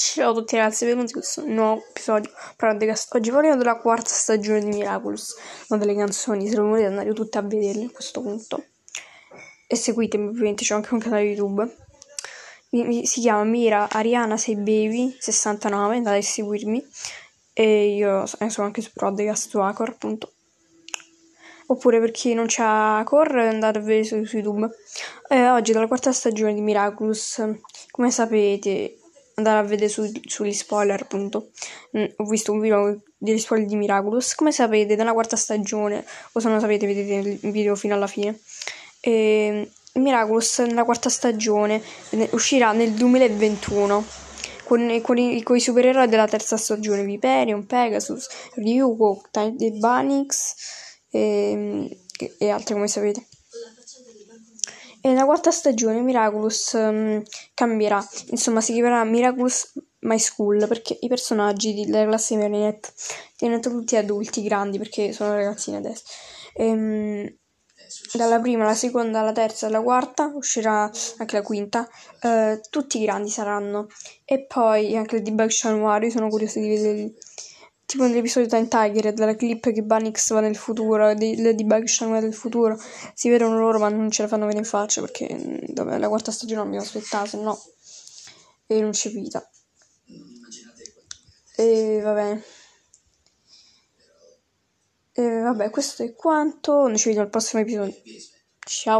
Ciao a tutti ragazzi, benvenuti in questo nuovo episodio Podcast. Oggi parliamo della quarta stagione di Miraculous, una delle canzoni, se lo volete andare tutte a vederle a questo punto. E seguitemi, ovviamente c'è anche un canale YouTube. si chiama Mira Ariana 6 Baby 69, andate a seguirmi. E io sono anche su Podcast, su Acor, appunto. Oppure per chi non c'ha Core andate a vedere su, su YouTube. Eh, oggi dalla quarta stagione di Miraculous, come sapete andare a vedere su, sugli spoiler appunto. Mm, ho visto un video degli spoiler di Miraculous. Come sapete nella quarta stagione o se non sapete vedete il video fino alla fine. E Miraculous nella quarta stagione uscirà nel 2021 con, con, i, con i supereroi della terza stagione Viperion, Pegasus, Ryuko, Tide Bunnyx e, e altri come sapete e nella quarta stagione Miraculous um, cambierà, insomma si chiamerà Miraculous My School perché i personaggi della classe di Marinette diventano tutti adulti, grandi perché sono ragazzini adesso. E, um, dalla prima, alla seconda, alla terza alla quarta uscirà anche la quinta. Uh, tutti grandi saranno. E poi anche il debug Januari, sono curioso di vedere tipo nell'episodio Time Tiger della clip che Banix va nel futuro di, di Bagshan va nel futuro si vedono loro ma non ce la fanno vedere in faccia perché dove, la quarta stagione non mi aspettare se no e non c'è vita. E vabbè. E vabbè questo è quanto noi ci vediamo al prossimo episodio. Ciao